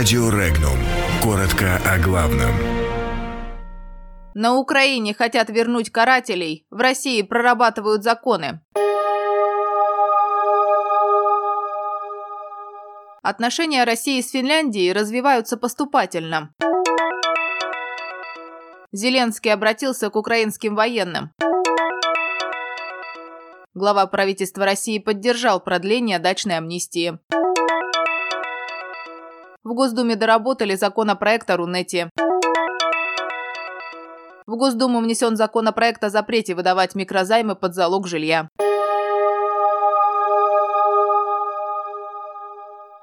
Радио Регнум. Коротко о главном. На Украине хотят вернуть карателей, в России прорабатывают законы. Отношения России с Финляндией развиваются поступательно. Зеленский обратился к украинским военным. Глава правительства России поддержал продление дачной амнистии. В Госдуме доработали законопроект о Рунете. В Госдуму внесен законопроект о запрете выдавать микрозаймы под залог жилья.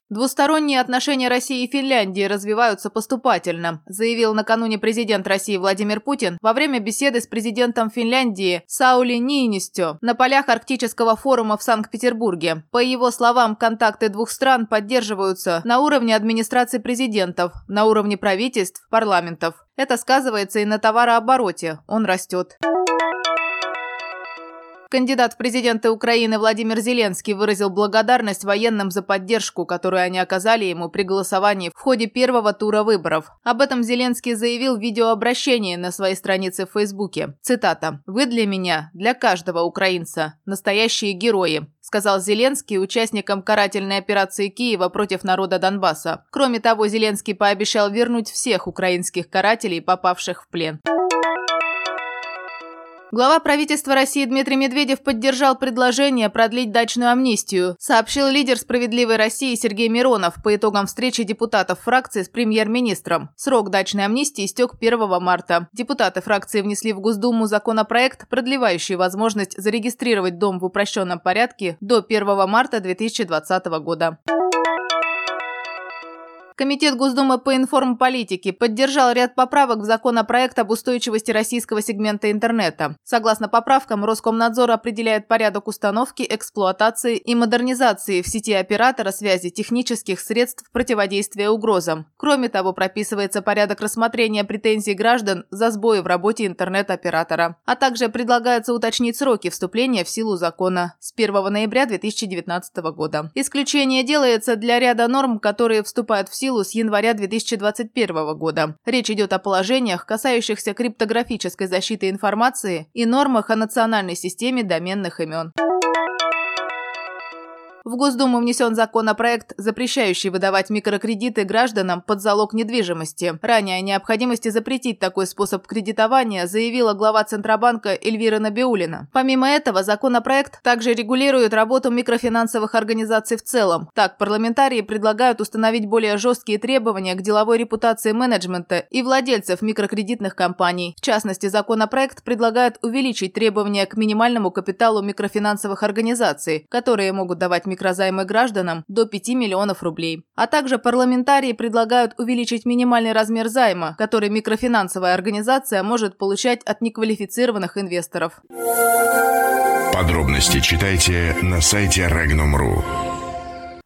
Двусторонние отношения России и Финляндии развиваются поступательно, заявил накануне президент России Владимир Путин во время беседы с президентом Финляндии Саули Ниинистё на полях Арктического форума в Санкт-Петербурге. По его словам, контакты двух стран поддерживаются на уровне администрации президентов, на уровне правительств, парламентов. Это сказывается и на товарообороте, он растет. Кандидат в президенты Украины Владимир Зеленский выразил благодарность военным за поддержку, которую они оказали ему при голосовании в ходе первого тура выборов. Об этом Зеленский заявил в видеообращении на своей странице в Фейсбуке. Цитата. «Вы для меня, для каждого украинца, настоящие герои», сказал Зеленский участникам карательной операции Киева против народа Донбасса. Кроме того, Зеленский пообещал вернуть всех украинских карателей, попавших в плен. Глава правительства России Дмитрий Медведев поддержал предложение продлить дачную амнистию, сообщил лидер «Справедливой России» Сергей Миронов по итогам встречи депутатов фракции с премьер-министром. Срок дачной амнистии истек 1 марта. Депутаты фракции внесли в Госдуму законопроект, продлевающий возможность зарегистрировать дом в упрощенном порядке до 1 марта 2020 года. Комитет Госдумы по информполитике поддержал ряд поправок в законопроект об устойчивости российского сегмента интернета. Согласно поправкам, Роскомнадзор определяет порядок установки, эксплуатации и модернизации в сети оператора связи технических средств противодействия угрозам. Кроме того, прописывается порядок рассмотрения претензий граждан за сбои в работе интернет-оператора. А также предлагается уточнить сроки вступления в силу закона с 1 ноября 2019 года. Исключение делается для ряда норм, которые вступают в силу силу с января 2021 года. Речь идет о положениях, касающихся криптографической защиты информации и нормах о национальной системе доменных имен. В Госдуму внесен законопроект, запрещающий выдавать микрокредиты гражданам под залог недвижимости. Ранее о необходимости запретить такой способ кредитования заявила глава Центробанка Эльвира Набиулина. Помимо этого, законопроект также регулирует работу микрофинансовых организаций в целом. Так, парламентарии предлагают установить более жесткие требования к деловой репутации менеджмента и владельцев микрокредитных компаний. В частности, законопроект предлагает увеличить требования к минимальному капиталу микрофинансовых организаций, которые могут давать микрокредиты микрозаймы гражданам до 5 миллионов рублей. А также парламентарии предлагают увеличить минимальный размер займа, который микрофинансовая организация может получать от неквалифицированных инвесторов. Подробности читайте на сайте Regnum.ru.